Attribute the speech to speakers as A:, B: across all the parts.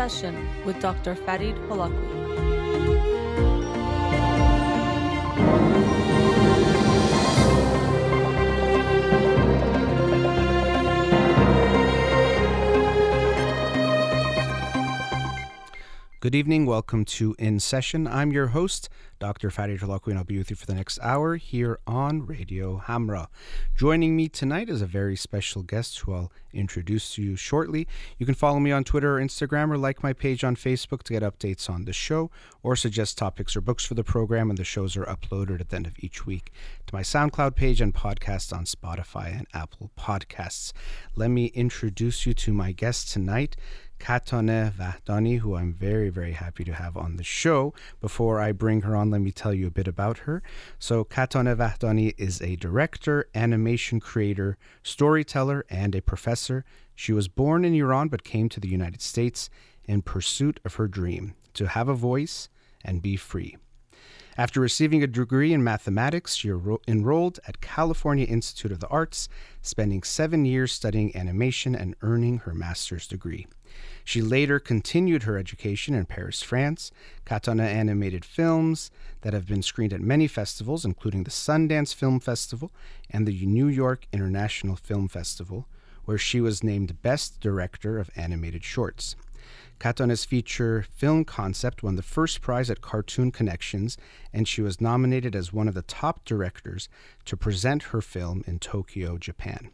A: Session with Dr. Farid Holakwi.
B: Good evening. Welcome to In Session. I'm your host, Dr. Farid Holakwi, and I'll be with you for the next hour here on Radio Hamra. Joining me tonight is a very special guest who I'll introduce to you shortly. You can follow me on Twitter or Instagram or like my page on Facebook to get updates on the show or suggest topics or books for the program, and the shows are uploaded at the end of each week to my SoundCloud page and podcast on Spotify and Apple Podcasts. Let me introduce you to my guest tonight. Katone Vahdani, who I'm very, very happy to have on the show. Before I bring her on, let me tell you a bit about her. So, Katone Vahdani is a director, animation creator, storyteller, and a professor. She was born in Iran but came to the United States in pursuit of her dream to have a voice and be free. After receiving a degree in mathematics, she enrolled at California Institute of the Arts, spending seven years studying animation and earning her master's degree. She later continued her education in Paris, France. Katana animated films that have been screened at many festivals, including the Sundance Film Festival and the New York International Film Festival, where she was named Best Director of Animated Shorts. Katone's feature film concept won the first prize at Cartoon Connections, and she was nominated as one of the top directors to present her film in Tokyo, Japan.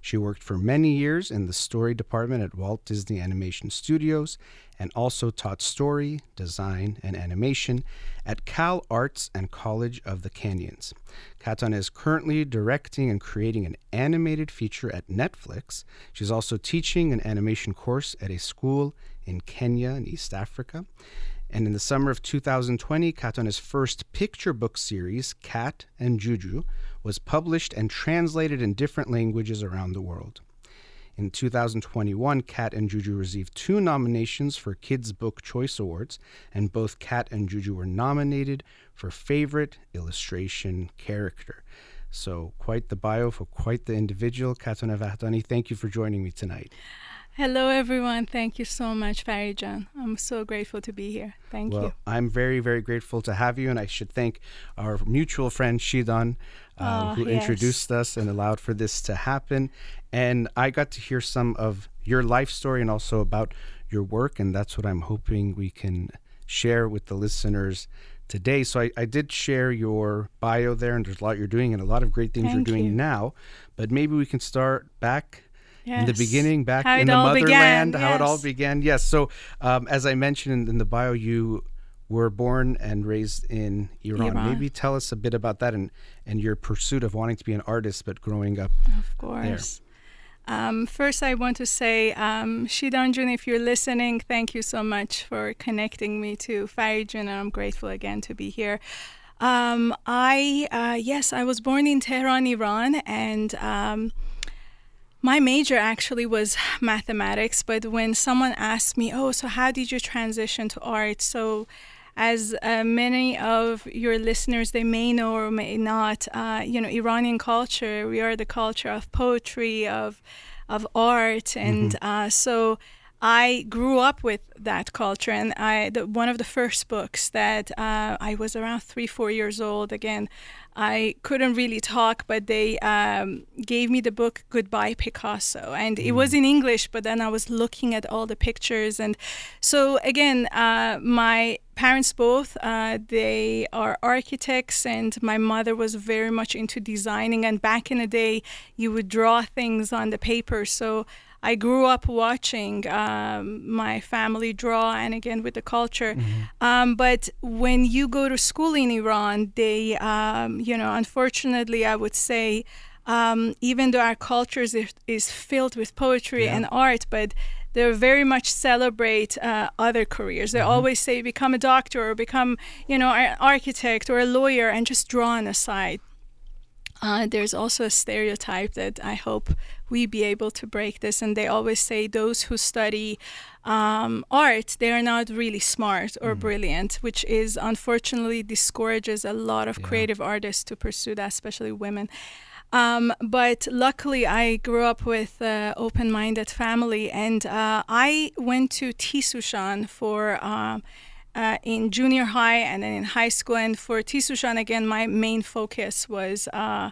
B: She worked for many years in the story department at Walt Disney Animation Studios and also taught story, design, and animation at Cal Arts and College of the Canyons. Katone is currently directing and creating an animated feature at Netflix. She's also teaching an animation course at a school in Kenya and East Africa. And in the summer of 2020, Katone's first picture book series, Cat and Juju, was published and translated in different languages around the world. In 2021, Cat and Juju received two nominations for Kids Book Choice Awards, and both Cat and Juju were nominated for Favorite Illustration Character. So, quite the bio for quite the individual. Katone Vahdani, thank you for joining me tonight.
C: Hello, everyone. Thank you so much, Farijan. I'm so grateful to be here. Thank
B: well,
C: you.
B: I'm very, very grateful to have you, and I should thank our mutual friend Shidan, um,
C: oh,
B: who
C: yes.
B: introduced us and allowed for this to happen. And I got to hear some of your life story and also about your work, and that's what I'm hoping we can share with the listeners today. So I, I did share your bio there, and there's a lot you're doing and a lot of great things
C: Thank
B: you're doing
C: you.
B: now. But maybe we can start back
C: yes.
B: in the beginning, back
C: how
B: in the motherland,
C: began.
B: how it all began. Yes. So, um, as I mentioned in, in, the bio, you were born and raised in Iran.
C: Iran.
B: Maybe tell us a bit about that and, and your pursuit of wanting to be an artist, but growing up.
C: Of course. Um, first, I want to say, um, Shidanjun, if you're listening, thank you so much for connecting me to Farijun, and I'm grateful again to be here. Um, I, uh, yes, I was born in Tehran, Iran, and um, my major actually was mathematics. But when someone asked me, oh, so how did you transition to art? So, as uh, many of your listeners they may know or may not, uh, you know, Iranian culture, we are the culture of poetry, of of art, and
B: Mm-hmm.
C: uh, so. I grew up with that culture, and I the, one of the first books that uh, I was around three, four years old. Again, I couldn't really talk, but they um, gave me the book Goodbye Picasso, and it was in English. But then I was looking at all the pictures, and so again, uh, my parents both uh, they are architects, and my mother was very much into designing. And back in the day, you would draw things on the paper, so. I grew up watching um, my family draw, and again with the culture.
B: Mm-hmm.
C: Um, but when you go to school in Iran, they, um, you know, unfortunately, I would say, um, even though our culture is, is filled with poetry
B: Yeah.
C: and art, but they very much celebrate uh, other careers. They
B: Mhm.
C: always say, become a doctor or become, you know, an architect or a lawyer, and just draw on the side. Uh, there's also a stereotype that I hope we be able to break this. And they always say those who study um, art, they are not really smart or
B: Mhm.
C: brilliant, which is unfortunately discourages a lot of
B: Yeah.
C: creative artists to pursue that, especially women. Um, but luckily, I grew up with an open-minded family, and uh, I went to Tizhooshan for. Um, uh, in junior high and then in high school, and for Tizhooshan again, my main focus was uh,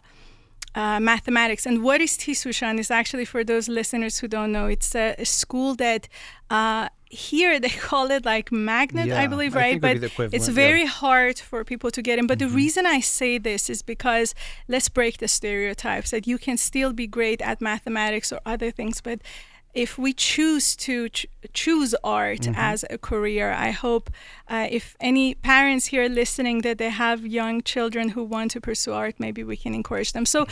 C: uh, mathematics. And what is Tizhooshan is actually for those listeners who don't know, it's a, a school that uh, here they call it like magnet,
B: Yeah,
C: I believe, right?
B: be
C: But it's
B: yeah.
C: very hard for people to get in. But
B: Mm-hmm.
C: the reason I say this is because let's break the stereotypes that you can still be great at mathematics or other things, but if we choose to ch- choose art
B: Mm-hmm.
C: as a career, I hope uh, if any parents here listening that they have young children who want to pursue art, maybe we can encourage them. So,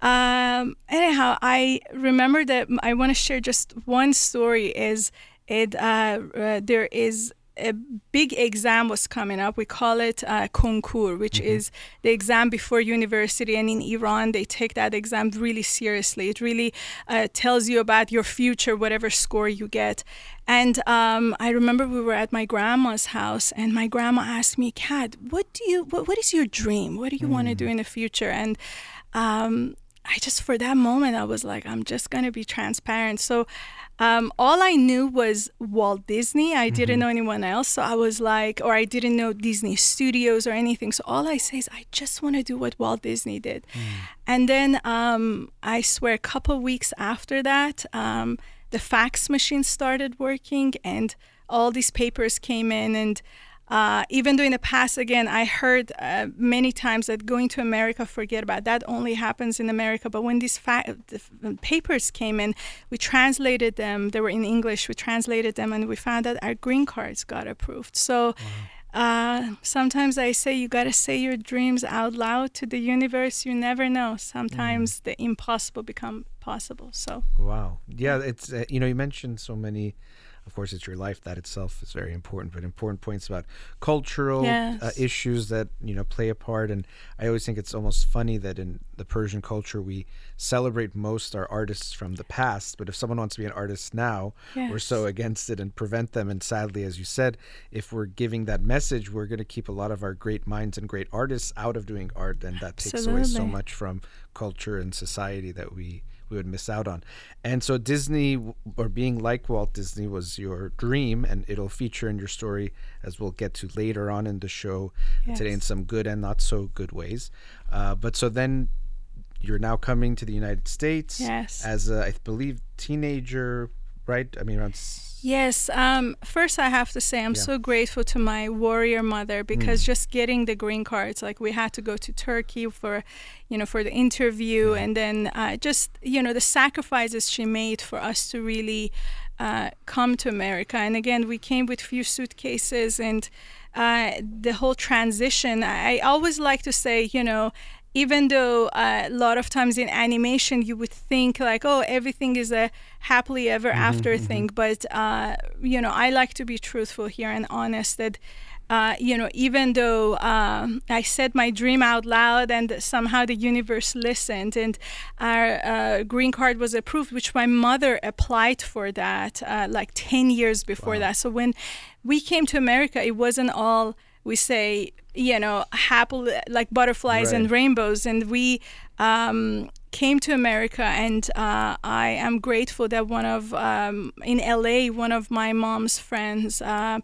C: um, anyhow, I remember that I want to share just one story. Is it uh, uh, there is a big exam was coming up. We call it uh, which is the exam before university. And in Iran, they take that exam really seriously. It really uh, tells you about your future, whatever score you get. And um, I remember we were at my grandma's house, and my grandma asked me, "Kat, what do you? What, what is your dream? What do you want to do in the future?" And um, I just, for that moment, I was like, I'm just going to be transparent. So, um, all I knew was Walt Disney. I didn't know anyone else. So I was like, or I didn't know Disney Studios or anything. So all I say is, I just want to do what Walt Disney did. And then um, I swear, a couple weeks after that, um, the fax machine started working and all these papers came in and uh, even though in the past, again, I heard uh, many times that going to America, forget about that, only happens in America. But when these fa- the papers came in, we translated them. They were in English. We translated them, and we found that our green cards got approved. So. Uh, sometimes I say you gotta say your dreams out loud to the universe. You never know. Sometimes the impossible become possible. So
B: Wow. Yeah, it's uh, you know you mentioned so many. Of course, it's your life. That itself is very important, but important points about cultural uh, issues that you know play a part. And I always think it's almost funny that in the Persian culture we celebrate most our artists from the past, but if someone wants to be an artist now, we're so against it and prevent them. And sadly, as you said, if we're giving that message, we're going to keep a lot of our great minds and great artists out of doing art, and that takes away so much from culture and society that we we would miss out on. And so Disney or being like Walt Disney was your dream and it'll feature in your story as we'll get to later on in the show today in some good and not so good ways. Uh, but so then you're now coming to the United States
C: Yes.
B: as a, I believe teenager, right? I mean around
C: Yes. Um, first, I have to say I'm
B: Yeah.
C: so grateful to my warrior mother because just getting the green cards, like we had to go to Turkey for, you know, for the interview, and then uh, just you know the sacrifices she made for us to really uh, come to America. And again, we came with few suitcases, and uh, the whole transition. I always like to say, you know. Even though uh, a lot of times in animation you would think like, oh, everything is a happily ever after thing, but uh, you know, I like to be truthful here and honest that. Uh, you know, even though um, I said my dream out loud and somehow the universe listened and our uh, green card was approved, which my mother applied for that uh, like 10 years before that. So when we came to America, it wasn't all we say, you know, happy like butterflies and rainbows. And we um, came to America, and uh, I am grateful that one of um, in LA, one of my mom's friends. Uh,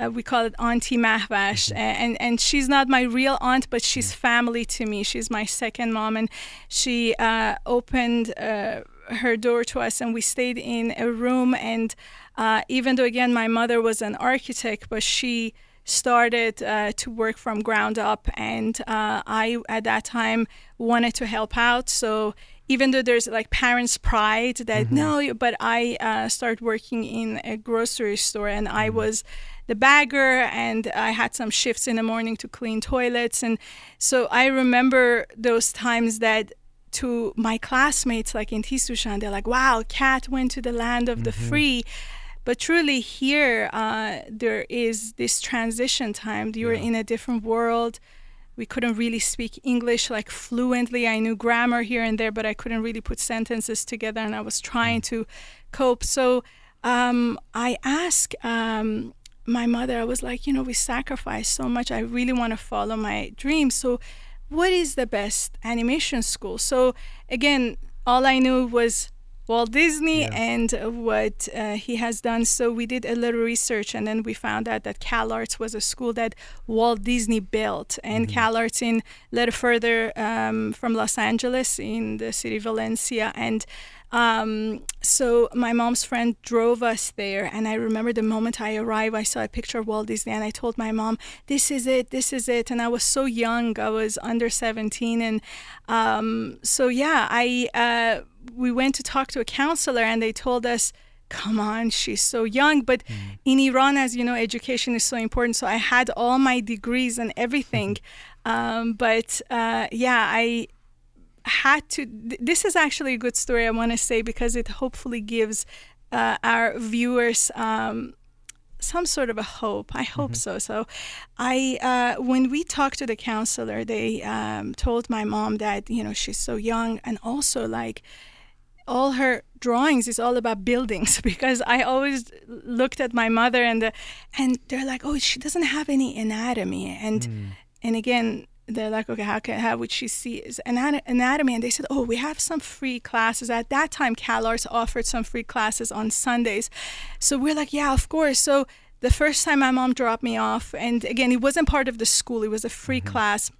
C: uh, we call it Auntie Mahvash, and and she's not my real aunt, but she's family to me. She's my second mom, and she uh, opened uh, her door to us, and we stayed in a room. And uh, even though again my mother was an architect, but she started uh, to work from ground up and uh, i at that time wanted to help out. So even though there's like parents pride that no but i uh, started working in a grocery store and i was the bagger and i had some shifts in the morning to clean toilets. And so i remember those times that to my classmates like in Tizhooshan, they're like, wow, Kat went to the land of the free. But truly, here uh, there is this transition time. You're in a different world. We couldn't really speak English like fluently. I knew grammar here and there, but I couldn't really put sentences together, and I was trying to cope. So um, I asked um, my mother, I was like, you know, we sacrificed so much. I really want to follow my dreams. So what is the best animation school? So again, all I knew was Walt Disney
B: Yeah.
C: and what uh, he has done. So we did a little research, and then we found out that CalArts was a school that Walt Disney built, and CalArts in a little further um, from Los Angeles in the city of Valencia, and. Um, so my mom's friend drove us there, and I remember the moment I arrived, I saw a picture of Walt Disney, and I told my mom, "This is it, this is it." And I was so young; I was under 17, and um, so yeah, I uh, we went to talk to a counselor, and they told us, "Come on, she's so young." But in Iran, as you know, education is so important. So I had all my degrees and everything, um, but uh, yeah, I had to th- this is actually a good story i want to say because it hopefully gives uh, our viewers um, some sort of a hope. I hope so. So i uh, when we talked to the counselor they um, told my mom that you know she's so young and also like all her drawings is all about buildings because I always looked at my mother and the, and they're like, oh, she doesn't have any anatomy, and and again they're like, okay, how can how would she see is anat- anatomy? And they said, oh, we have some free classes at that time. CalArts offered some free classes on Sundays, so we're like, yeah, of course. So the first time my mom dropped me off, and again, it wasn't part of the school; it was a free mm-hmm. class.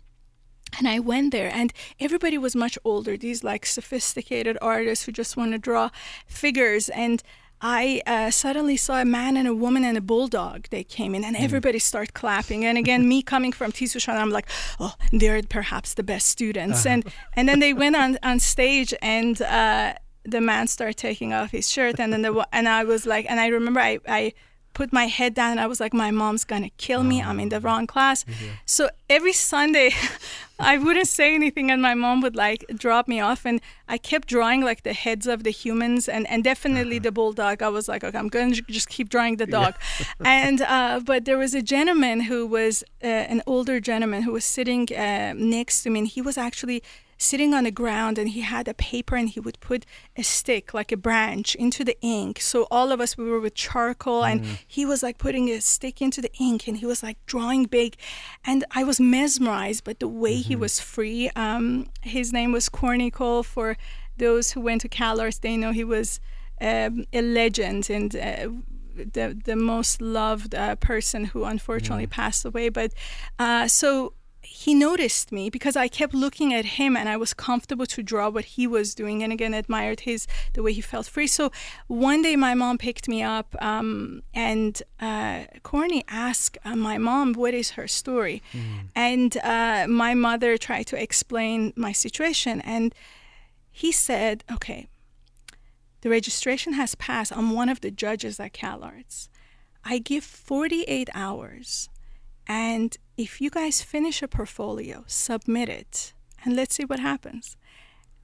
C: And I went there, and everybody was much older. These like sophisticated artists who just want to draw figures. And I uh, suddenly saw a man and a woman and a bulldog. They came in, and everybody started clapping. And again, me coming from Tizhooshan, I'm like, oh, they're perhaps the best students. And and then they went on on stage, and uh, the man started taking off his shirt, and then the and I was like, and I remember I I put my head down and I was like, my mom's gonna kill me. I'm in the wrong class. So every Sunday, I wouldn't say anything, and my mom would like drop me off, and I kept drawing like the heads of the humans, and and definitely the bulldog. I was like, okay, I'm gonna just keep drawing the dog, and uh, but there was a gentleman who was uh, an older gentleman who was sitting uh, next to me, and he was actually sitting on the ground and he had a paper and he would put a stick like a branch into the ink. So all of us we were with charcoal and he was like putting a stick into the ink and he was like drawing big. And i was mesmerized but the way he was free. Um, his name was corny cole for those who went to CalArts they know he was um, a legend and uh, the the most loved uh, person who unfortunately passed away. But uh, so he noticed me because I kept looking at him and I was comfortable to draw what he was doing and again admired his the way he felt free. So one day my mom picked me up um, and uh, Corny asked uh, my mom what is her story, and uh, my mother tried to explain my situation and he said, okay, the registration has passed. I'm one of the judges at CalArts. I give 48 hours and if you guys finish a portfolio, submit it, and let's see what happens.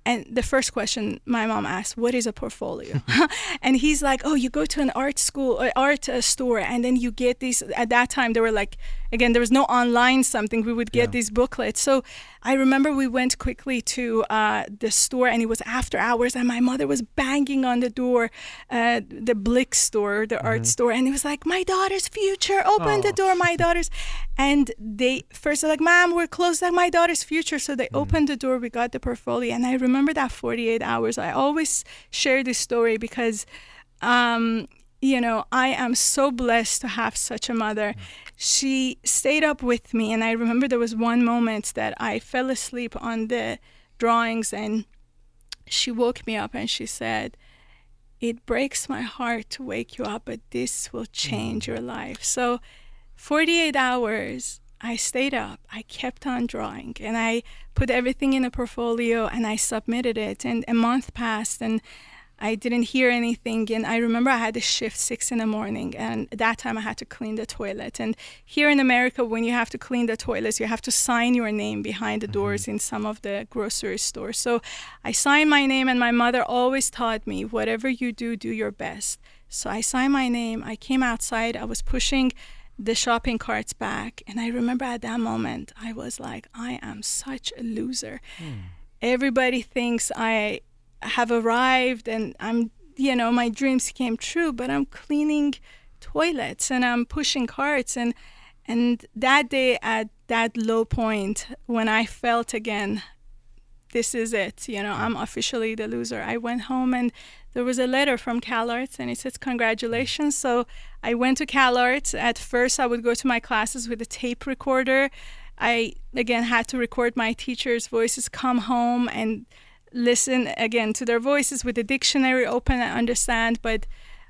C: And the first question my mom asked, "What is a portfolio?" and he's like, "Oh, you go to an art school, uh, art uh, store, and then you get these." At that time, there were like, again, there was no online something. We would get
B: Yeah.
C: these booklets. So I remember we went quickly to uh, the store, and it was after hours, and my mother was banging on the door, uh, the Blick store, the art store, and it was like, "My daughter's future, open the
B: Oh.
C: door, my daughter's." And they first like, "Mom, we're closed. Like my daughter's future." So they opened the door. We got the portfolio, and I remember that 48 hours. I always share this story because, um, you know, I am so blessed to have such a mother. She stayed up with me, and I remember there was one moment that I fell asleep on the drawings, and she woke me up and she said. It breaks my heart to wake you up, but this will change your life. So, 48 hours I stayed up. I kept on drawing and I put everything in a portfolio and I submitted it. And a month passed and I didn't hear anything. And I remember I had a shift six in the morning, and at that time I had to clean the toilet. And here in America, when you have to clean the toilets, you have to sign your name behind the doors mm-hmm. in some of the grocery stores. So I signed my name, and my mother always taught me whatever you do, do your best. So I signed my name. I came outside. I was pushing the shopping carts back. And I remember at that moment, I was like, I am such a loser. Hmm. Everybody thinks I have arrived and I'm, you know, my dreams came true, but I'm cleaning toilets and I'm pushing carts. And, and that day at that low point when I felt again, this is it. You know, hmm. I'm officially the loser. I went home and there was a letter from CalArts and it says congratulations. So I went to CalArts. At first, I would go to my classes with a tape recorder. I again had to record my teachers' voices, come home and listen again to their voices with the dictionary open and understand. But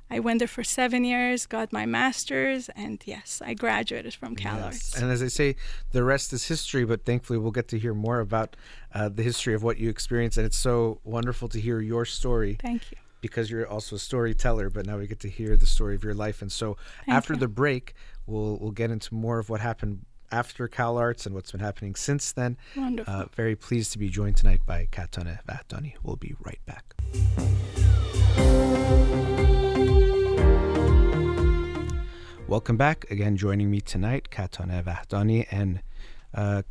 C: I went there for seven years, got my master's, and yes, I graduated from CalArts. Yes.
B: And as I say, the rest is history, but thankfully we'll get to hear more about uh, the history of what you experienced. And it's so wonderful to hear your story.
C: Thank you.
B: Because you're also a storyteller, but now we get to hear the story of your life. And so Thank after you. the break, we'll we'll get into more of what happened after Cal Arts and what's been happening since then.
C: Wonderful. Uh,
B: very pleased to be joined tonight by Katone Vahdani. We'll be right back. Welcome back. Again, joining me tonight, Katone Vahdani. And uh,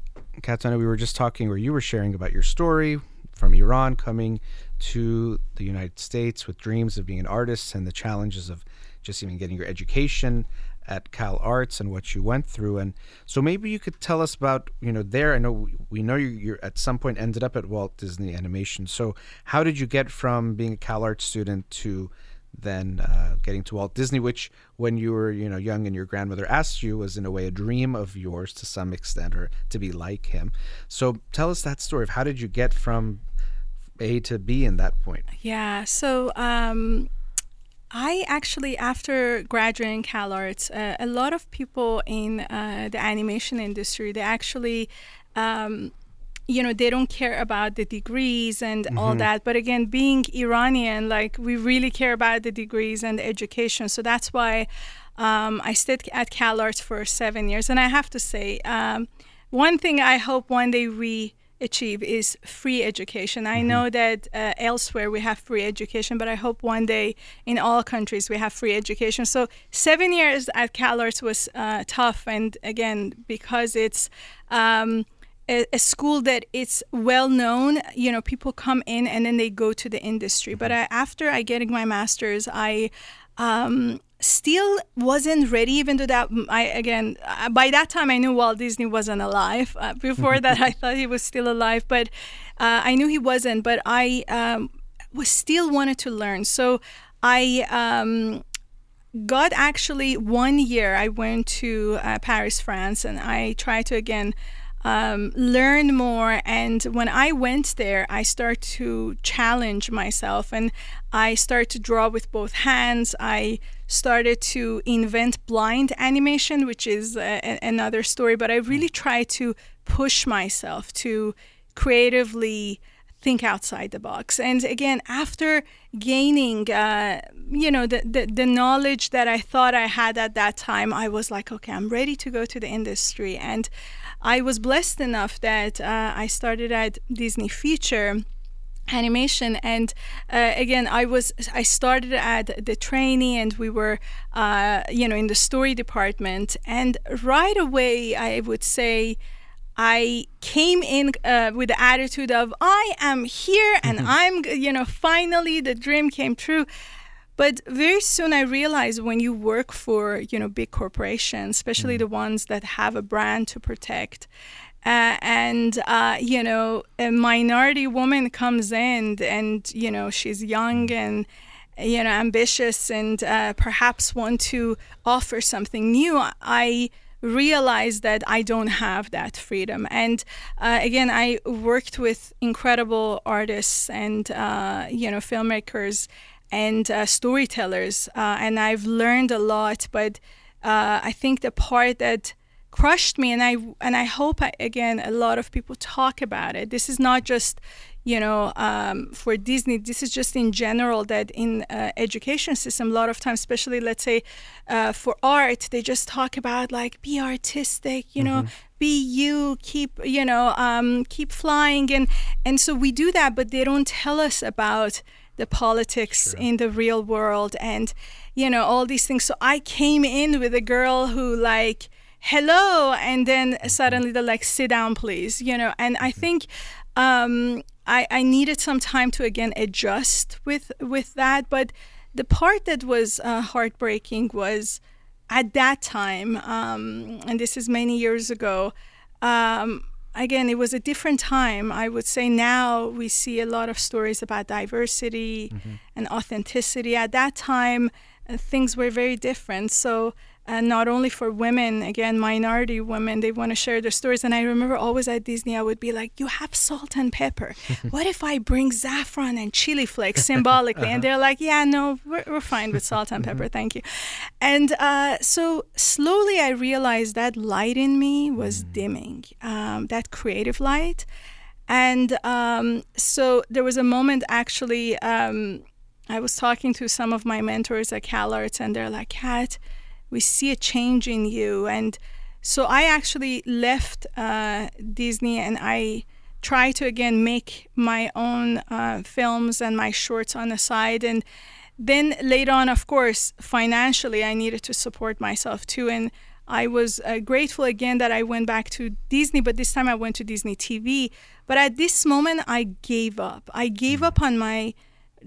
B: Katone, we were just talking, or you were sharing about your story from Iran coming to the United States with dreams of being an artist and the challenges of just even getting your education at Cal Arts and what you went through. And so maybe you could tell us about, you know, there. I know we know you you're at some point ended up at Walt Disney Animation. So how did you get from being a Cal Arts student to then uh, getting to Walt Disney, which when you were, you know, young and your grandmother asked you was in a way a dream of yours to some extent, or to be like him. So tell us that story of how did you get from A to B in that point?
C: Yeah. So um, I actually, after graduating CalArts, uh, a lot of people in uh, the animation industry, they actually, um, you know, they don't care about the degrees and mm-hmm. all that. But again, being Iranian, like we really care about the degrees and the education. So that's why um, I stayed at CalArts for seven years. And I have to say, um, one thing I hope one day we achieve is free education. I mm-hmm. know that uh, elsewhere we have free education, but I hope one day in all countries we have free education. So seven years at CalArts was uh, tough, and again because it's um, a, a, school that it's well known, you know, people come in and then they go to the industry. Mm-hmm. But I, after I getting my master's, I um, still wasn't ready even though that i again by that time i knew walt disney wasn't alive uh, before that i thought he was still alive but uh, i knew he wasn't but i um, was still wanted to learn so i um, got actually one year i went to uh, paris france and i tried to again um, learn more. And when I went there, I start to challenge myself and I start to draw with both hands. I started to invent blind animation, which is a, a, another story, but I really try to push myself to creatively think outside the box. And again, after gaining, uh, you know, the, the, the, knowledge that I thought I had at that time, I was like, okay, I'm ready to go to the industry. And I was blessed enough that uh, I started at Disney Feature animation and uh, again i was i started at the trainee and we were uh, you know in the story department and right away i would say i came in uh, with the attitude of i am here and mm-hmm. i'm you know finally the dream came true but very soon I realized when you work for, you know, big corporations, especially mm. the ones that have a brand to protect, uh, and uh, you know, a minority woman comes in, and you know, she's young mm. and you know ambitious, and uh, perhaps want to offer something new. I realized that I don't have that freedom. And uh, again, I worked with incredible artists and uh, you know filmmakers and uh, storytellers, uh, and I've learned a lot. But uh, I think the part that crushed me, and I and I hope I, again a lot of people talk about it. This is not just you know um, for Disney. This is just in general that in uh, education system, a lot of times, especially let's say uh, for art, they just talk about like be artistic, you know. Mm-hmm be you keep you know um, keep flying and and so we do that but they don't tell us about the politics sure. in the real world and you know all these things so i came in with a girl who like hello and then mm-hmm. suddenly they're like sit down please you know and i mm-hmm. think um, I, I needed some time to again adjust with with that but the part that was uh, heartbreaking was at that time um, and this is many years ago um, again, it was a different time. I would say now we see a lot of stories about diversity mm-hmm. and authenticity. At that time, uh, things were very different. So and not only for women again minority women they want to share their stories and i remember always at disney i would be like you have salt and pepper what if i bring saffron and chili flakes symbolically uh-huh. and they're like yeah no we're, we're fine with salt and pepper mm-hmm. thank you and uh, so slowly i realized that light in me was mm. dimming um, that creative light and um, so there was a moment actually um, i was talking to some of my mentors at CalArts and they're like kat we see a change in you. And so I actually left uh, Disney and I try to again make my own uh, films and my shorts on the side. And then later on, of course, financially, I needed to support myself too. And I was uh, grateful again that I went back to Disney, but this time I went to Disney TV. But at this moment, I gave up. I gave up on my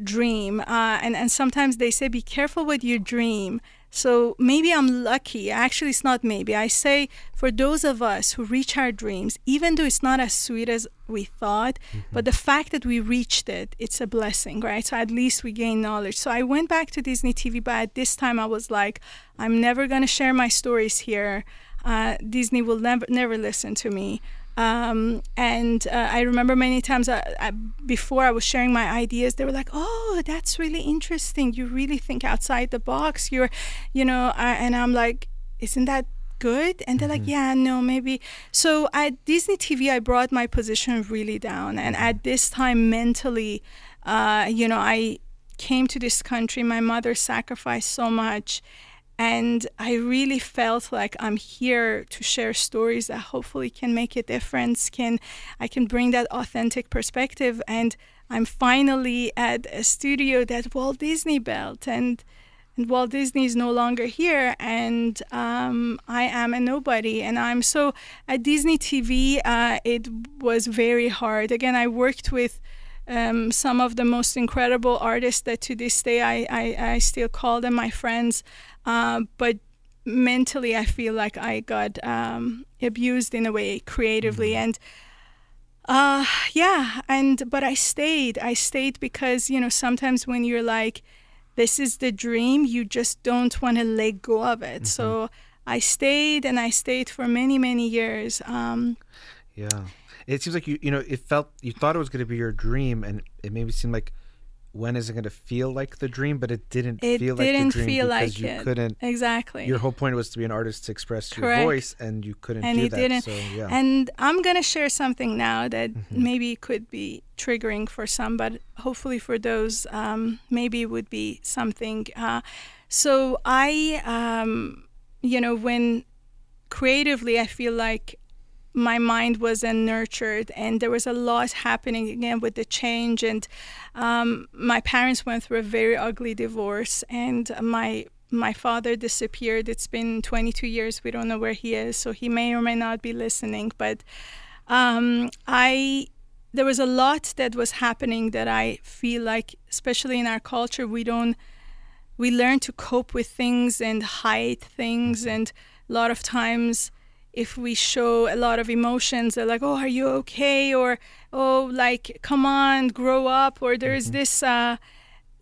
C: dream. Uh, and, and sometimes they say, be careful with your dream so maybe I'm lucky. Actually, it's not maybe. I say for those of us who reach our dreams, even though it's not as sweet as we thought, mm-hmm. but the fact that we reached it, it's a blessing, right? So at least we gain knowledge. So I went back to Disney TV, but at this time I was like, I'm never going to share my stories here. Uh, Disney will never never listen to me. Um, and uh, I remember many times I, uh, I, before I was sharing my ideas, they were like, "Oh, that's really interesting. You really think outside the box. You're, you know." Uh, and I'm like, "Isn't that good?" And they're mm-hmm. like, "Yeah, no, maybe." So at Disney TV, I brought my position really down, and at this time, mentally, uh, you know, I came to this country. My mother sacrificed so much and I really felt like I'm here to share stories that hopefully can make a difference. Can I can bring that authentic perspective, and I'm finally at a studio that Walt Disney built, and and Walt Disney is no longer here, and um, I am a nobody. And I'm so at Disney TV. Uh, it was very hard. Again, I worked with. Um, some of the most incredible artists that to this day I, I, I still call them my friends. Uh, but mentally, I feel like I got um, abused in a way creatively. Mm-hmm. And uh, yeah, and but I stayed. I stayed because, you know, sometimes when you're like, this is the dream, you just don't want to let go of it. Mm-hmm. So I stayed and I stayed for many, many years. Um,
B: yeah. It seems like you, you know, it felt, you thought it was going to be your dream and it maybe seemed like when is it going to feel like the dream but it didn't
C: it
B: feel
C: didn't
B: like the dream
C: feel
B: because
C: like
B: you
C: it.
B: couldn't
C: exactly
B: your whole point was to be an artist to express
C: Correct.
B: your voice and you couldn't
C: and
B: do
C: you
B: that
C: didn't.
B: so yeah
C: and i'm going to share something now that
B: mm-hmm.
C: maybe could be triggering for some but hopefully for those um, maybe it would be something uh, so i um, you know when creatively i feel like my mind wasn't nurtured and there was a lot happening again with the change and um, my parents went through a very ugly divorce and my my father disappeared it's been 22 years we don't know where he is so he may or may not be listening but um, i there was a lot that was happening that i feel like especially in our culture we don't we learn to cope with things and hide things mm-hmm. and a lot of times if we show a lot of emotions they're like oh are you okay or oh like come on grow up or there's mm-hmm. this uh,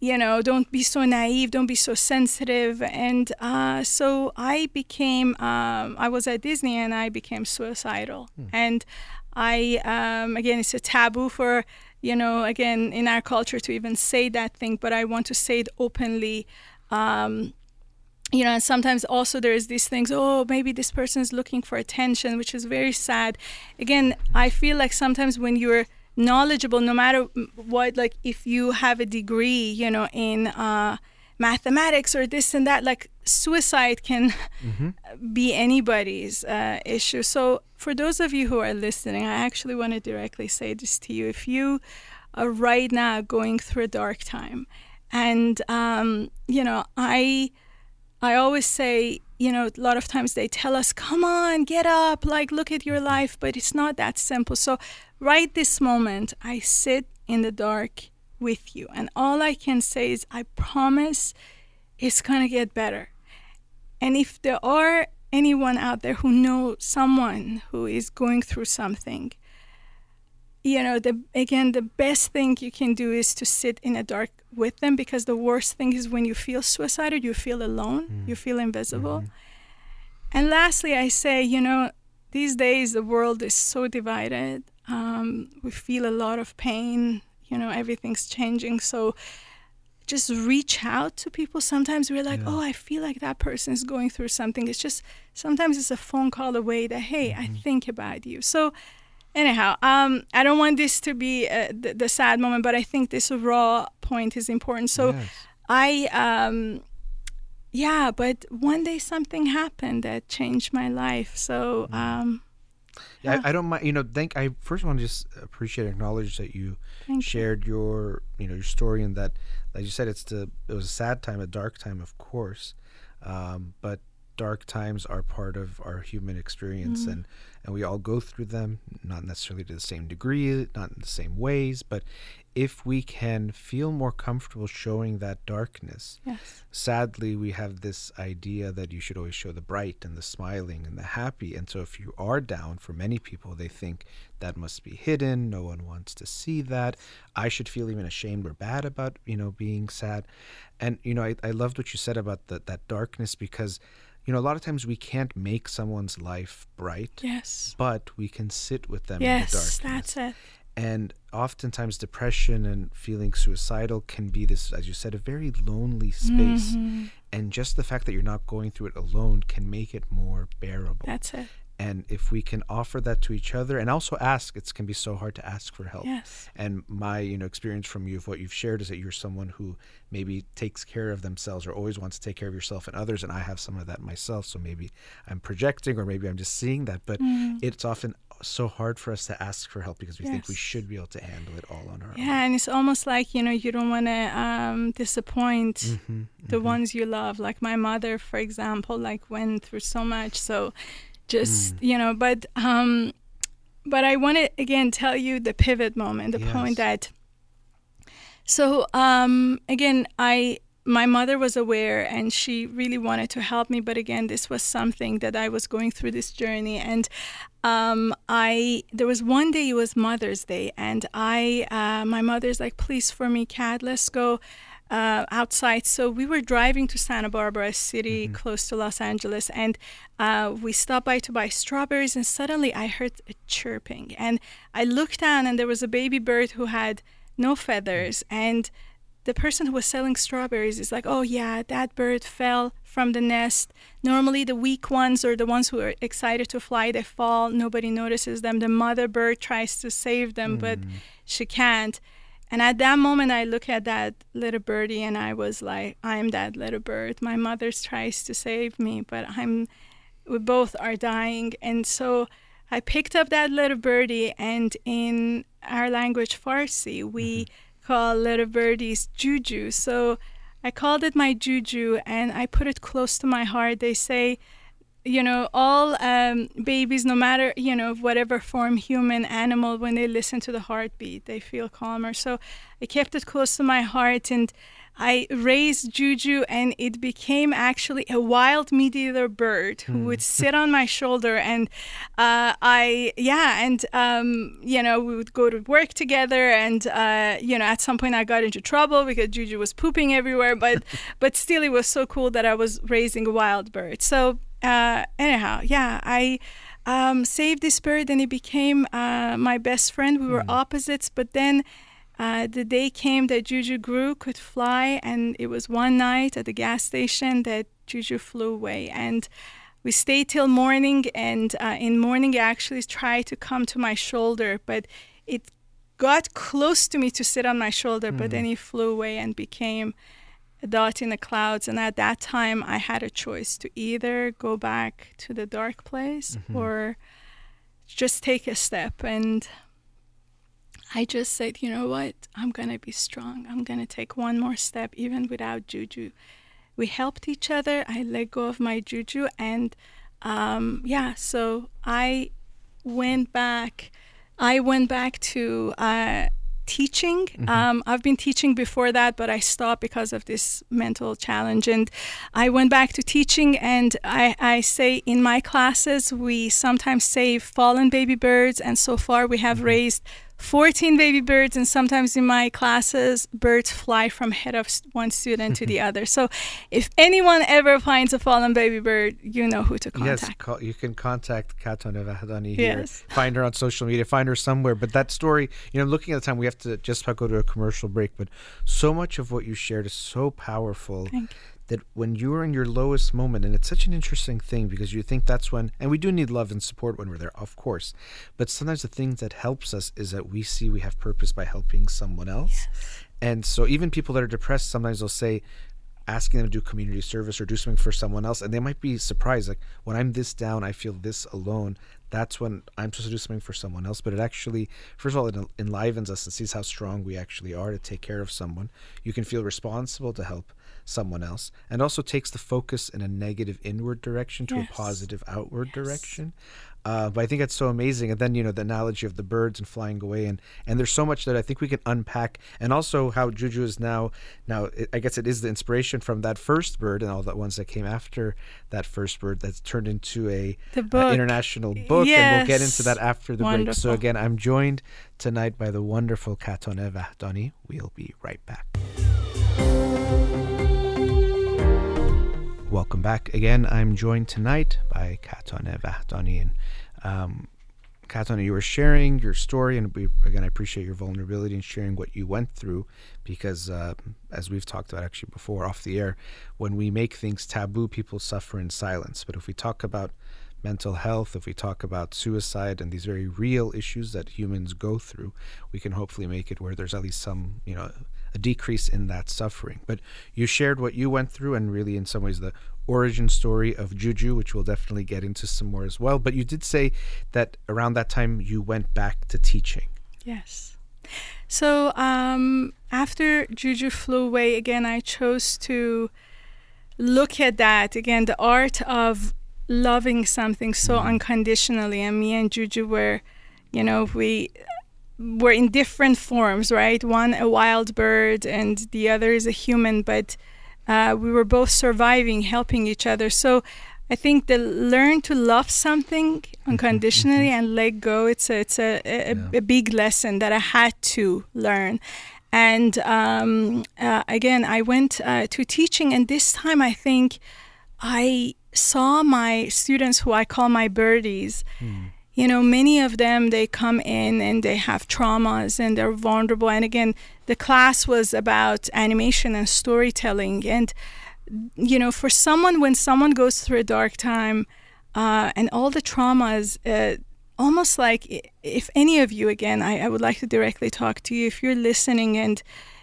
C: you know don't be so naive don't be so sensitive and uh, so i became um, i was at disney and i became suicidal mm. and i um, again it's a taboo for you know again in our culture to even say that thing but i want to say it openly um, you know, and sometimes also there's these things, oh, maybe this person is looking for attention, which is very sad. Again, I feel like sometimes when you're knowledgeable, no matter what, like if you have a degree, you know, in uh, mathematics or this and that, like suicide can mm-hmm. be anybody's uh, issue. So for those of you who are listening, I actually want to directly say this to you. If you are right now going through a dark time, and, um, you know, I I always say, you know, a lot of times they tell us, come on, get up, like, look at your mm-hmm. life, but it's not that simple. So, right this moment, I sit in the dark with you, and all I can say is, I promise it's gonna get better. And if there are anyone out there who knows someone who is going through something, you know, the again, the best thing you can do is to sit in a dark with them because the worst thing is when you feel suicidal, you feel alone,
B: Mm.
C: you feel invisible.
B: Mhm.
C: And lastly, I say, you know, these days the world is so divided. Um, we feel a lot of pain. You know, everything's changing. So just reach out to people. Sometimes we're like,
B: Yeah.
C: oh, I feel like that person is going through something. It's just sometimes it's a phone call away that, hey, I
B: Mhm.
C: think about you. So anyhow, um, I don't want this to be uh, the, the sad moment, but I think this raw point is important. So
B: Yes.
C: I um yeah, but one day something happened that changed my life. So um
B: Yeah. I, I don't mind. You know, thank. I first want to just appreciate, acknowledge that you
C: thank you.
B: shared your, you know, your story, and that, like you said, it's the it was a sad time, a dark time, of course, um, but dark times are part of our human experience,
C: Mhm.
B: and and we all go through them, not necessarily to the same degree, not in the same ways, but if we can feel more comfortable showing that darkness,
C: Yes.
B: sadly we have this idea that you should always show the bright and the smiling and the happy and so if you are down for many people they think that must be hidden no one wants to see that i should feel even ashamed or bad about you know being sad and you know i, I loved what you said about the, that darkness because you know a lot of times we can't make someone's life bright
C: Yes.
B: but we can sit with them in the dark.
C: Yes,
B: darkness
C: that's it.
B: and oftentimes depression and feeling suicidal can be this as you said a very lonely space
C: Mhm.
B: and just the fact that you're not going through it alone can make it more bearable
C: That's it.
B: And if we can offer that to each other and also ask it can be so hard to ask for help
C: Yes.
B: and my you know experience from you of what you've shared is that you're someone who maybe takes care of themselves or always wants to take care of yourself and others and i have some of that myself so maybe i'm projecting or maybe i'm just seeing that but
C: Mm.
B: it's often so hard for us to ask for help because we think we should be able to handle it all on our own
C: Yeah, and it's almost like, you know, you don't want to um, disappoint
B: Mhm,
C: the
B: mhm.
C: ones you love. Like my mother, for example, like went through so much. So just,
B: Mm.
C: you know, but um but I want to again tell you the pivot moment, the
B: Yes.
C: point that so um again, I my mother was aware and she really wanted to help me, but again, this was something that I was going through this journey and um, I there was one day it was Mother's Day, and I uh, my mother's like, please for me, Kat, let's go uh, outside. So we were driving to Santa Barbara, a city
B: Mhm.
C: close to Los Angeles, and uh, we stopped by to buy strawberries, and suddenly I heard a chirping, and I looked down, and there was a baby bird who had no feathers, and the person who was selling strawberries is like, oh yeah, that bird fell from the nest. Normally, the weak ones or the ones who are excited to fly, they fall. Nobody notices them. The mother bird tries to save them, but
B: Mm.
C: she can't. And at that moment, I look at that little birdie and I was like, I'm that little bird. My mother tries to save me, but I'm, we both are dying. And so I picked up that little birdie, and in our language, Farsi, we mm-hmm. call little birdies juju. So I called it my juju and I put it close to my heart. They say, you know, all um, babies, no matter, you know, whatever form, human, animal, when they listen to the heartbeat, they feel calmer. So I kept it close to my heart and I raised Juju, and it became actually a wild meat eater bird who would sit on my shoulder. And uh, I, yeah, and, um, you know, we would go to work together. And, uh, you know, at some point I got into trouble because Juju was pooping everywhere. But, but still, it was so cool that I was raising a wild bird. So, uh, anyhow, yeah, I um, saved this bird and it became uh, my best friend. We were opposites, but then uh, the day came that Juju grew, could fly, and it was one night at the gas station that Juju flew away. And we stayed till morning, and uh, in morning, it actually tried to come to my shoulder, but it got close to me to sit on my shoulder, but then he flew away and became a dot in the clouds. And at that time, I had a choice to either go back to the dark place
B: Mhm.
C: or just take a step. And I just said, you know what? I'm going to be strong. I'm going to take one more step, even without Juju. We helped each other. I let go of my Juju. And um, yeah, so I went back. I went back to uh, teaching. Um, I've been teaching before that, but I stopped because of this mental challenge. And I went back to teaching, and I, I say in my classes, we sometimes save fallen baby birds, and so far we have raised 14 baby birds and sometimes in my classes birds fly from head of one student to the mm-hmm. other so if anyone ever finds a fallen baby bird you know who to contact
B: Yes, call, you can contact Katone Vahdani here.
C: Yes.
B: Find her on social media. Find her somewhere. But that story, you know, looking at the time, we have to just about go to a commercial break. But so much of what you shared is so powerful
C: Thank you.
B: That when you're in your lowest moment, and it's such an interesting thing because you think that's when, and we do need love and support when we're there, of course. But sometimes the thing that helps us is that we see we have purpose by helping someone else. And so even people that are depressed, sometimes they'll say, asking them to do community service or do something for someone else and they might be surprised like when i'm this down i feel this alone that's when i'm supposed to do something for someone else but it actually first of all it enlivens us and sees how strong we actually are to take care of someone you can feel responsible to help someone else and also takes the focus in a negative inward direction to
C: Yes.
B: a positive outward direction uh, but I think it's so amazing. And then you know the analogy of the birds and flying away, and and there's so much that I think we can unpack, and also how Juju is now now it, I guess it is the inspiration from that first bird and all the ones that came after that first bird that's turned into a
C: The
B: uh, international book, and we'll get into that after the break. So again, I'm joined tonight by the wonderful Katone Vahdani. We'll be right back. Welcome back again. I'm joined tonight by Katone Vahdani. And um, Katone, you were sharing your story, and we, again, I appreciate your vulnerability and sharing what you went through because, uh, as we've talked about actually before off the air, when we make things taboo, people suffer in silence. But if we talk about mental health, if we talk about suicide and these very real issues that humans go through, we can hopefully make it where there's at least some, you know, a decrease in that suffering. But you shared what you went through and really, in some ways, the origin story of Juju, which we'll definitely get into some more as well. But you did say that around that time you went back to teaching.
C: Yes. So um, after Juju flew away again, I chose to look at that again, the art of loving something so unconditionally. And me and Juju were, you know, we were in different forms, right? One a wild bird, and the other is a human, but uh, we were both surviving, helping each other. So I think the learn to love something unconditionally and let go. It's a it's a, a,
B: Yeah.
C: a big lesson that I had to learn. And um, uh, again, I went uh, to teaching, and this time I think I saw my students who I call my birdies. You know, many of them they come in and they have traumas and they're vulnerable. And again, the class was about animation and storytelling. And you know, for someone when someone goes through a dark time uh, and all the traumas, uh, almost like if any of you, again, I, I would like to directly talk to you. If you're listening and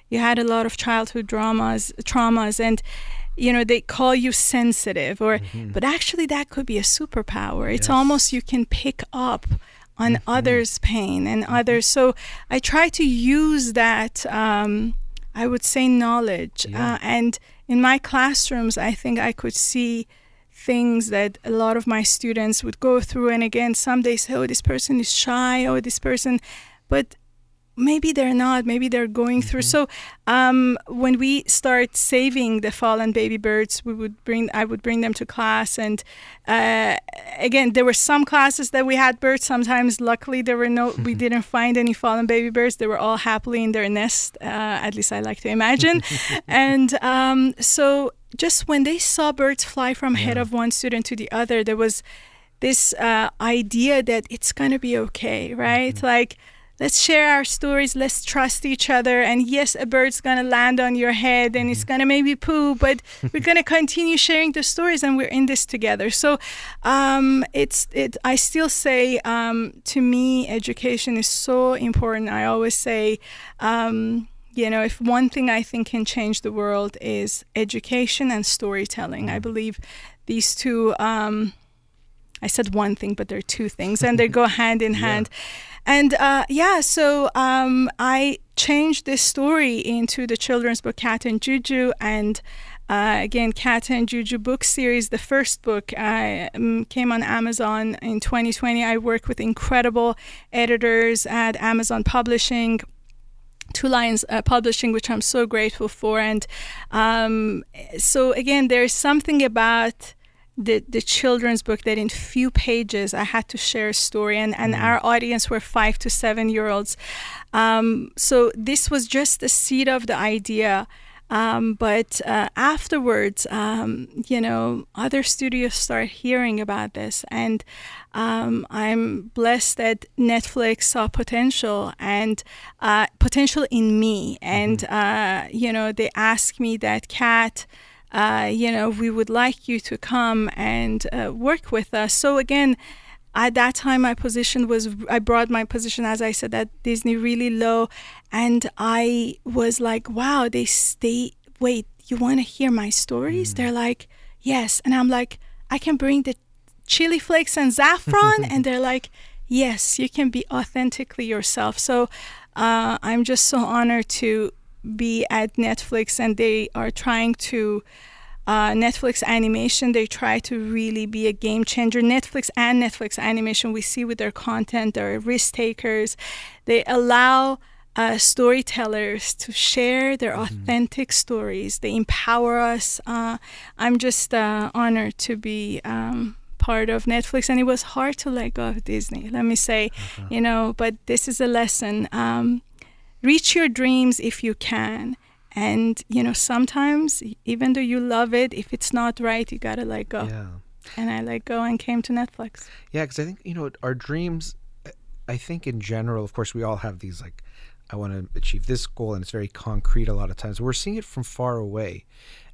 C: you had a lot of childhood dramas, traumas, and you know they call you sensitive, or but actually that could be a superpower. It's almost you can pick up on others' pain and others. So I try to use that. Um, I would say knowledge,
B: Yeah.
C: uh, and in my classrooms, I think I could see things that a lot of my students would go through. And again, some they say, "Oh, this person is shy," "Oh, this person," but maybe they're not. Maybe they're going through. So um, when we start saving the fallen baby birds, we would bring. I would bring them to class, and uh, again, there were some classes that we had birds. Sometimes, luckily, there were no. we didn't find any fallen baby birds. They were all happily in their nest. Uh, at least I like to imagine. and um, so, just when they saw birds fly from head of one student to the other, there was this uh, idea that it's gonna be okay, right? Like let's share our stories. Let's trust each other. And yes a bird's going to land on your head and it's going to maybe poo but we're going to continue sharing the stories and we're in this together. So um, it's it i still say um, to me education is so important. I always say um, you know if one thing i think can change the world is education and storytelling. I believe these two um, I said one thing, but there are two things, and they go hand in hand. And uh, yeah, so um, I changed this story into the children's book Cat and Juju, and uh, again, Cat and Juju book series. The first book uh, came on Amazon in 2020. I work with incredible editors at Amazon Publishing. Two Lions uh, Publishing, which I'm so grateful for. And um, so, again, there's something about the, the children's book that in few pages I had to share a story, and, and mm-hmm. our audience were five to seven year olds. Um, so, this was just the seed of the idea. Um, but uh, afterwards, um, you know, other studios start hearing about this, and um, I'm blessed that Netflix saw potential and uh, potential in me, and mm-hmm. uh, you know, they asked me that cat. Uh, you know, we would like you to come and uh, work with us. So again, at that time my position was i brought my position as i said at disney really low. And i was like wow they they wait you want to hear my stories? Mm. they're like yes. And i'm like i can bring the chili flakes and saffron? And they're like yes you can be authentically yourself. So uh, i'm just so honored to be at netflix and they are trying to uh, Netflix animation, they try to really be a game changer. Netflix and Netflix animation, we see with their content, they're risk takers. They allow uh, storytellers to share their mm-hmm. authentic stories. They empower us. Uh, I'm just uh, honored to be. Um, part of Netflix, and it was hard to let go of Disney. Let me say, uh-huh. you know, but this is a lesson. Um, reach your dreams if you can, and you know sometimes even though you love it if it's not right you gotta let go.
B: Yeah.
C: And i let go and came to netflix.
B: Yeah because i think you know our dreams uh, i think in general of course we all have these like i want to achieve this goal and it's very concrete a lot of times we're seeing it from far away.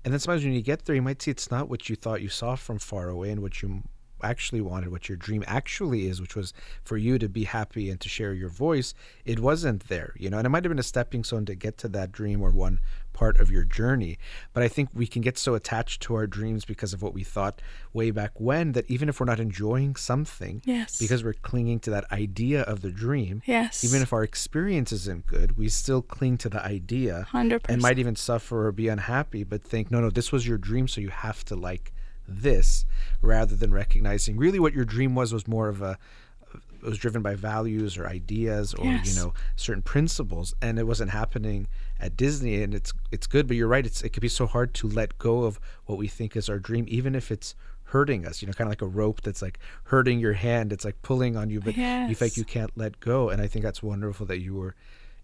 B: And then sometimes when you get there you might see it's not what you thought you saw from far away and what you actually wanted, what your dream actually is, which was for you to be happy and to share your voice, it wasn't there, you know. And it might have been a stepping stone to get to that dream or one part of your journey. But I think we can get so attached to our dreams because of what we thought way back when that even if we're not enjoying something,
C: yes,
B: because we're clinging to that idea of the dream,
C: yes,
B: even if our experience isn't good, we still cling to the idea,
C: 100%.
B: and might even suffer or be unhappy. But think, no, no, this was your dream, so you have to like this rather than recognizing really what your dream was was more of a it was driven by values or ideas or yes. you know certain principles and it wasn't happening at Disney and it's it's good but you're right it's it could be so hard to let go of what we think is our dream even if it's hurting us you know kind of like a rope that's like hurting your hand it's like pulling on you but yes. you feel like you can't let go and I think that's wonderful that you were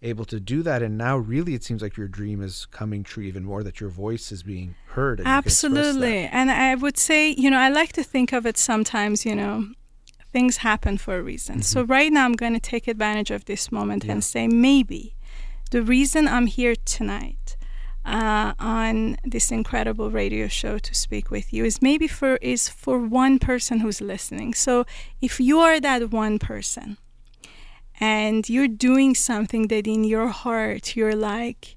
B: able to do that. And now really it seems like your dream is coming true even more that your voice is being heard
C: absolutely. And i would say you know i like to think of it sometimes you know things happen for a reason. Mm-hmm. so right now i'm going to take advantage of this moment yeah. and say maybe the reason i'm here tonight uh, on this incredible radio show to speak with you is maybe for is for one person who's listening. So if you are that one person and you're doing something that in your heart you're like,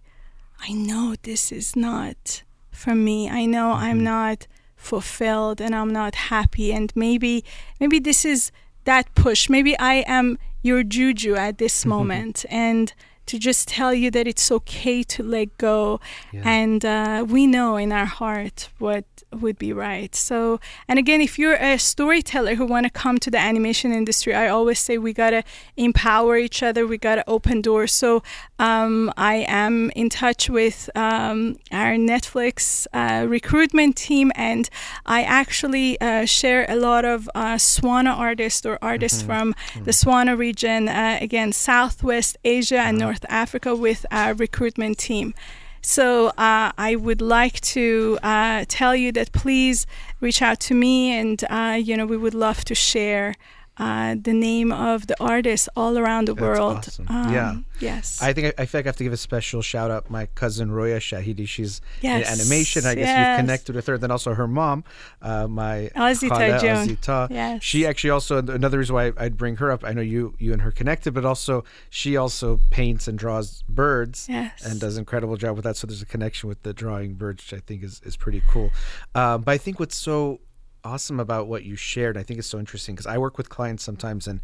C: I know this is not for me. I know mm-hmm. I'm not fulfilled and I'm not happy and maybe maybe this is that push. Maybe I am your juju at this moment and to just tell you that it's okay to let go yeah. and uh, we know in our heart what would be right. So, and again, if you're a storyteller who want to come to the animation industry, I always say we gotta empower each other. We gotta open doors. So, um, I am in touch with um, our Netflix uh, recruitment team, and I actually uh, share a lot of uh, Swana artists or artists mm-hmm. from mm-hmm. the Swana region, uh, again, Southwest Asia and uh-huh. North Africa, with our recruitment team. So uh, I would like to uh, tell you that please reach out to me, and uh, you know we would love to share uh, the name of the artists all around the
B: That's
C: world.
B: Awesome. Um, yeah.
C: Yes.
B: I think I, I, feel like I have to give a special shout out my cousin Roya Shahidi. She's
C: yes.
B: in animation. I guess
C: yes.
B: you've connected with her. Then also her mom, uh, my
C: Azita
B: Joan. Azita.
C: Yes.
B: She actually also another reason why I'd bring her up. I know you you and her connected, but also she also paints and draws birds.
C: Yes.
B: And does an incredible job with that. So there's a connection with the drawing birds, which I think is is pretty cool. Uh, but I think what's so awesome about what you shared. I think it's so interesting because I work with clients sometimes, and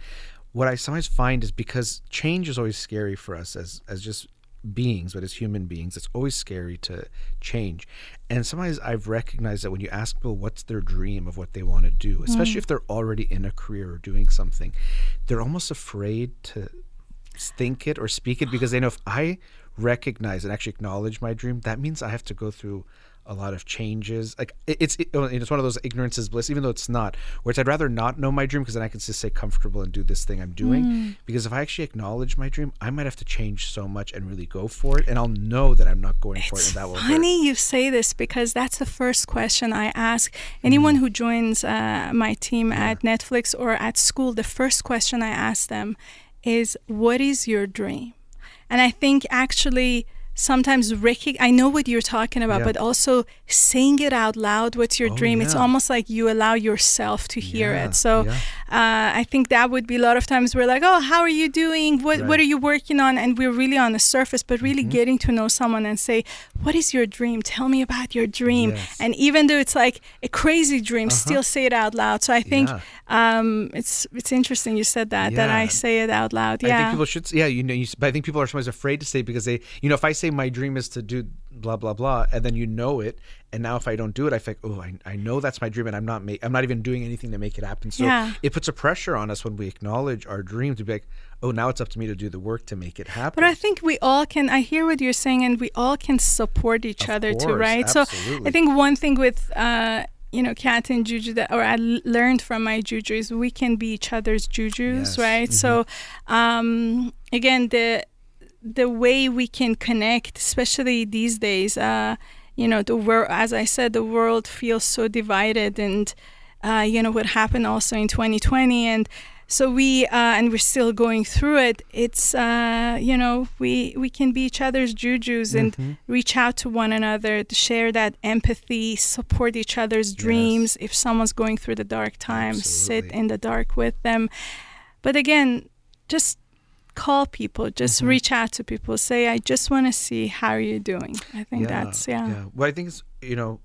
B: what I sometimes find is because change is always scary for us as as just beings, but as human beings, it's always scary to change. And sometimes I've recognized that when you ask people what's their dream of what they want to do, especially mm. if they're already in a career or doing something, they're almost afraid to think it or speak it because they know if I recognize and actually acknowledge my dream, that means I have to go through a lot of changes. Like it's it, it's one of those ignorance is bliss, even though it's not. Whereas I'd rather not know my dream because then I can just stay comfortable and do this thing I'm doing.
C: Mm.
B: Because if I actually acknowledge my dream, I might have to change so much and really go for it, and I'll know that I'm not going for it, and that will hurt.
C: Funny you say this because that's the first question I ask anyone who joins uh, my team at Netflix or at school. The first question I ask them is, "What is your dream?" And I think actually sometimes I know what you're talking about,
B: Yeah.
C: but also saying it out loud. What's your
B: Oh,
C: dream? It's almost like you allow yourself to hear
B: Yeah,
C: it. So
B: yeah.
C: Uh, I think that would be a lot of times we're like, oh, how are you doing? What
B: Right.
C: what are you working on? And we're really on the surface, but really
B: Mm-hmm.
C: getting to know someone and say, what is your dream? Tell me about your dream.
B: Yes. Uh-huh.
C: And even though it's like a crazy dream, still say it out loud. So I think
B: Yeah.
C: um, it's it's interesting you said that that I say it out loud.
B: Yeah, I
C: Yeah.
B: think people should. Yeah, you know, you, but I think people are sometimes afraid to say it because they, you know, if I say my dream is to do blah blah blah, and then you know it, and now if I don't do it, I think, oh, I, I know that's my dream, and I'm not ma- I'm not even doing anything to make it happen. So
C: Yeah.
B: it puts a pressure on us when we acknowledge our dream to be like, oh, now it's up to me to do the work to make it happen.
C: But I think we all can. I hear what you're saying, and we all can support each
B: Of
C: other too,
B: course,
C: right? So. I think one thing with uh, you know cat and juju that, or I learned from my juju is we can be each other's jujus,
B: Yes,
C: right? So um, again, the the way we can connect, especially these days, uh, you know, the world, as I said, the world feels so divided, and uh, you know what happened also in 2020, and so we uh, and we're still going through it. It's uh, you know we we can be each other's jujus and
B: Mm-hmm.
C: reach out to one another, to share that empathy, support each other's dreams. If someone's going through the dark times, sit in the dark with them. But again, just call people, just
B: Mm-hmm.
C: reach out to people, say, I just want to see how you're doing. I think that's, yeah.
B: yeah. What I think is, you know,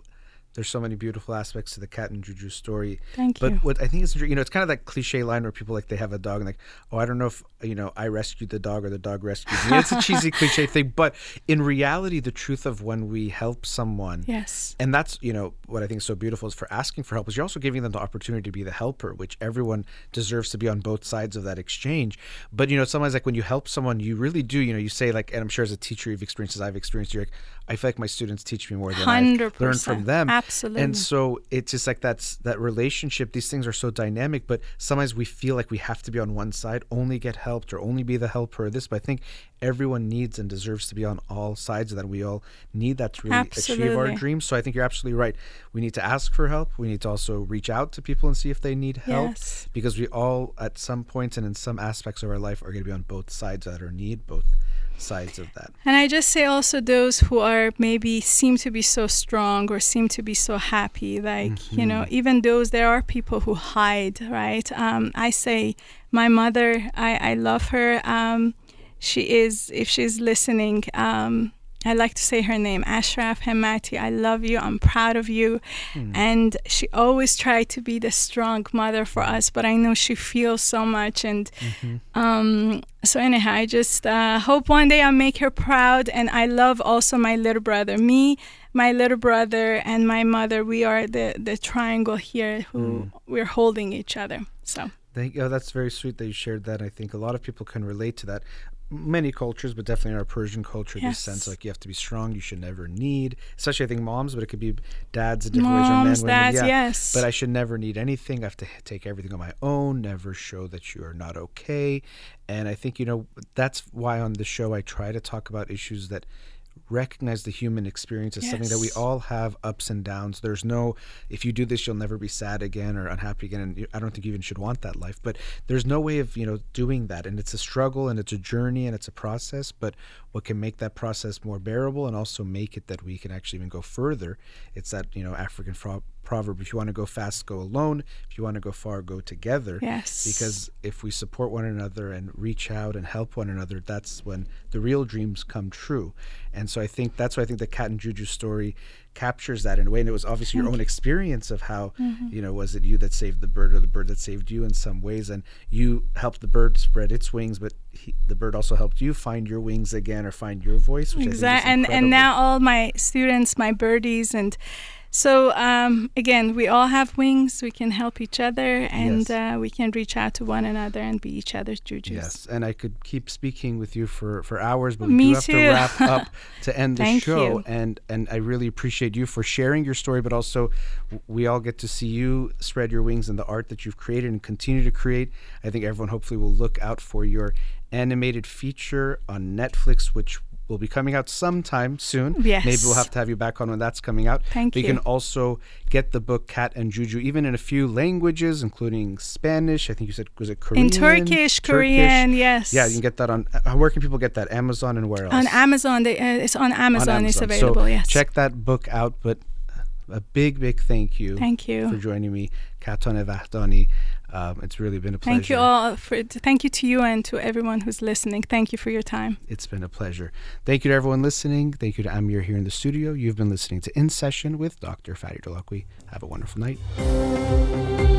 B: there's so many beautiful aspects to the cat and Juju story.
C: Thank you.
B: but what I think is, you know, it's kind of that cliche line where people like they have a dog and like, oh, I don't know if you know I rescued the dog or the dog rescued me. It's a cheesy cliche thing, but in reality, the truth of when we help someone,
C: Yes.
B: and that's you know what I think is so beautiful is for asking for help is you're also giving them the opportunity to be the helper, which everyone deserves to be on both sides of that exchange. But you know, sometimes like when you help someone, you really do. You know, you say like, and I'm sure as a teacher you've experienced as I've experienced. You're like, I feel like my students teach me more than I learn from them.
C: Absolutely.
B: And so it's just like that's that relationship. These things are so dynamic, but sometimes we feel like we have to be on one side, only get helped or only be the helper. Or this, but I think everyone needs and deserves to be on all sides of that. We all need that to really achieve our dreams. So I think you're absolutely right. We need to ask for help. We need to also reach out to people and see if they need help,
C: Yes.
B: because we all, at some points and in some aspects of our life, are going to be on both sides of that or need both sides of that.
C: And I just say also those who are maybe seem to be so strong or seem to be so happy, like, you know, even those, there are people who hide, right? Um, I say, my mother, I, I love her. Um, she is, if she's listening, um, I like to say her name, Ashraf Hemati. I love you. I'm proud of you. And she always tried to be the strong mother for us, but I know she feels so much. And um, so, anyhow, I just uh, hope one day I'll make her proud. And I love also my little brother. Me, my little brother, and my mother, we are the, the triangle here who we're holding each other. So,
B: Thank you. Oh, that's very sweet that you shared that. I think a lot of people can relate to that. Many cultures, but definitely in our Persian culture, this sense like you have to be strong, you should never need. Especially, I think moms, but it could be dads in different ways or men,
C: moms,
B: women.
C: dads,
B: yeah.
C: yes.
B: But I should never need anything. I have to take everything on my own. Never show that you are not okay. And I think you know that's why on the show I try to talk about issues that recognize the human experience as something that we all have ups and downs. There's no, if you do this, you'll never be sad again or unhappy again. And I don't think you even should want that life. But there's no way of, you know, doing that. And it's a struggle and it's a journey and it's a process. But what can make that process more bearable and also make it that we can actually even go further, it's that, you know, African fro- proverb if you want to go fast, go alone. If you want to go far, go together.
C: Yes.
B: Because if we support one another and reach out and help one another, that's when the real dreams come true. And so I think that's why I think the Cat and Juju story captures that in a way. And it was obviously your own experience of how, mm-hmm. you know, was it you that saved the bird or the bird that saved you in some ways? And you helped the bird spread its wings, but he, the bird also helped you find your wings again or find your voice, which I think is
C: exactly and and now all my students my birdies and So um, again, we all have wings. We can help each other, and
B: Yes.
C: uh, we can reach out to one another and be each other's jujus.
B: Yes, and I could keep speaking with you for, for hours, but we
C: Me
B: do have
C: too.
B: to wrap up to end the show.
C: you.
B: And and I really appreciate you for sharing your story, but also we all get to see you spread your wings in the art that you've created and continue to create. I think everyone hopefully will look out for your animated feature on Netflix, which will be coming out sometime soon.
C: Yes.
B: Maybe we'll have to have you back on when that's coming out.
C: Thank
B: but you
C: you.
B: can also get the book Cat and Juju, even in a few languages, including Spanish. I think you said was it Korean?
C: In Turkish, Korean, yes.
B: Yeah, you can get that on. Uh, where can people get that? Amazon and where else?
C: on Amazon. They, uh, it's on Amazon. It's
B: Amazon.
C: available.
B: So
C: yes.
B: check that book out. But a big, big thank you.
C: Thank you.
B: for joining me, Katone Vahdani. Um, it's really been a pleasure.
C: Thank you all for. Thank you to you and to everyone who's listening. Thank you for your time.
B: It's been a pleasure. Thank you to everyone listening. Thank you to Amir here in the studio. You've been listening to In Session with Dr. Fadi Dolakwi. Have a wonderful night.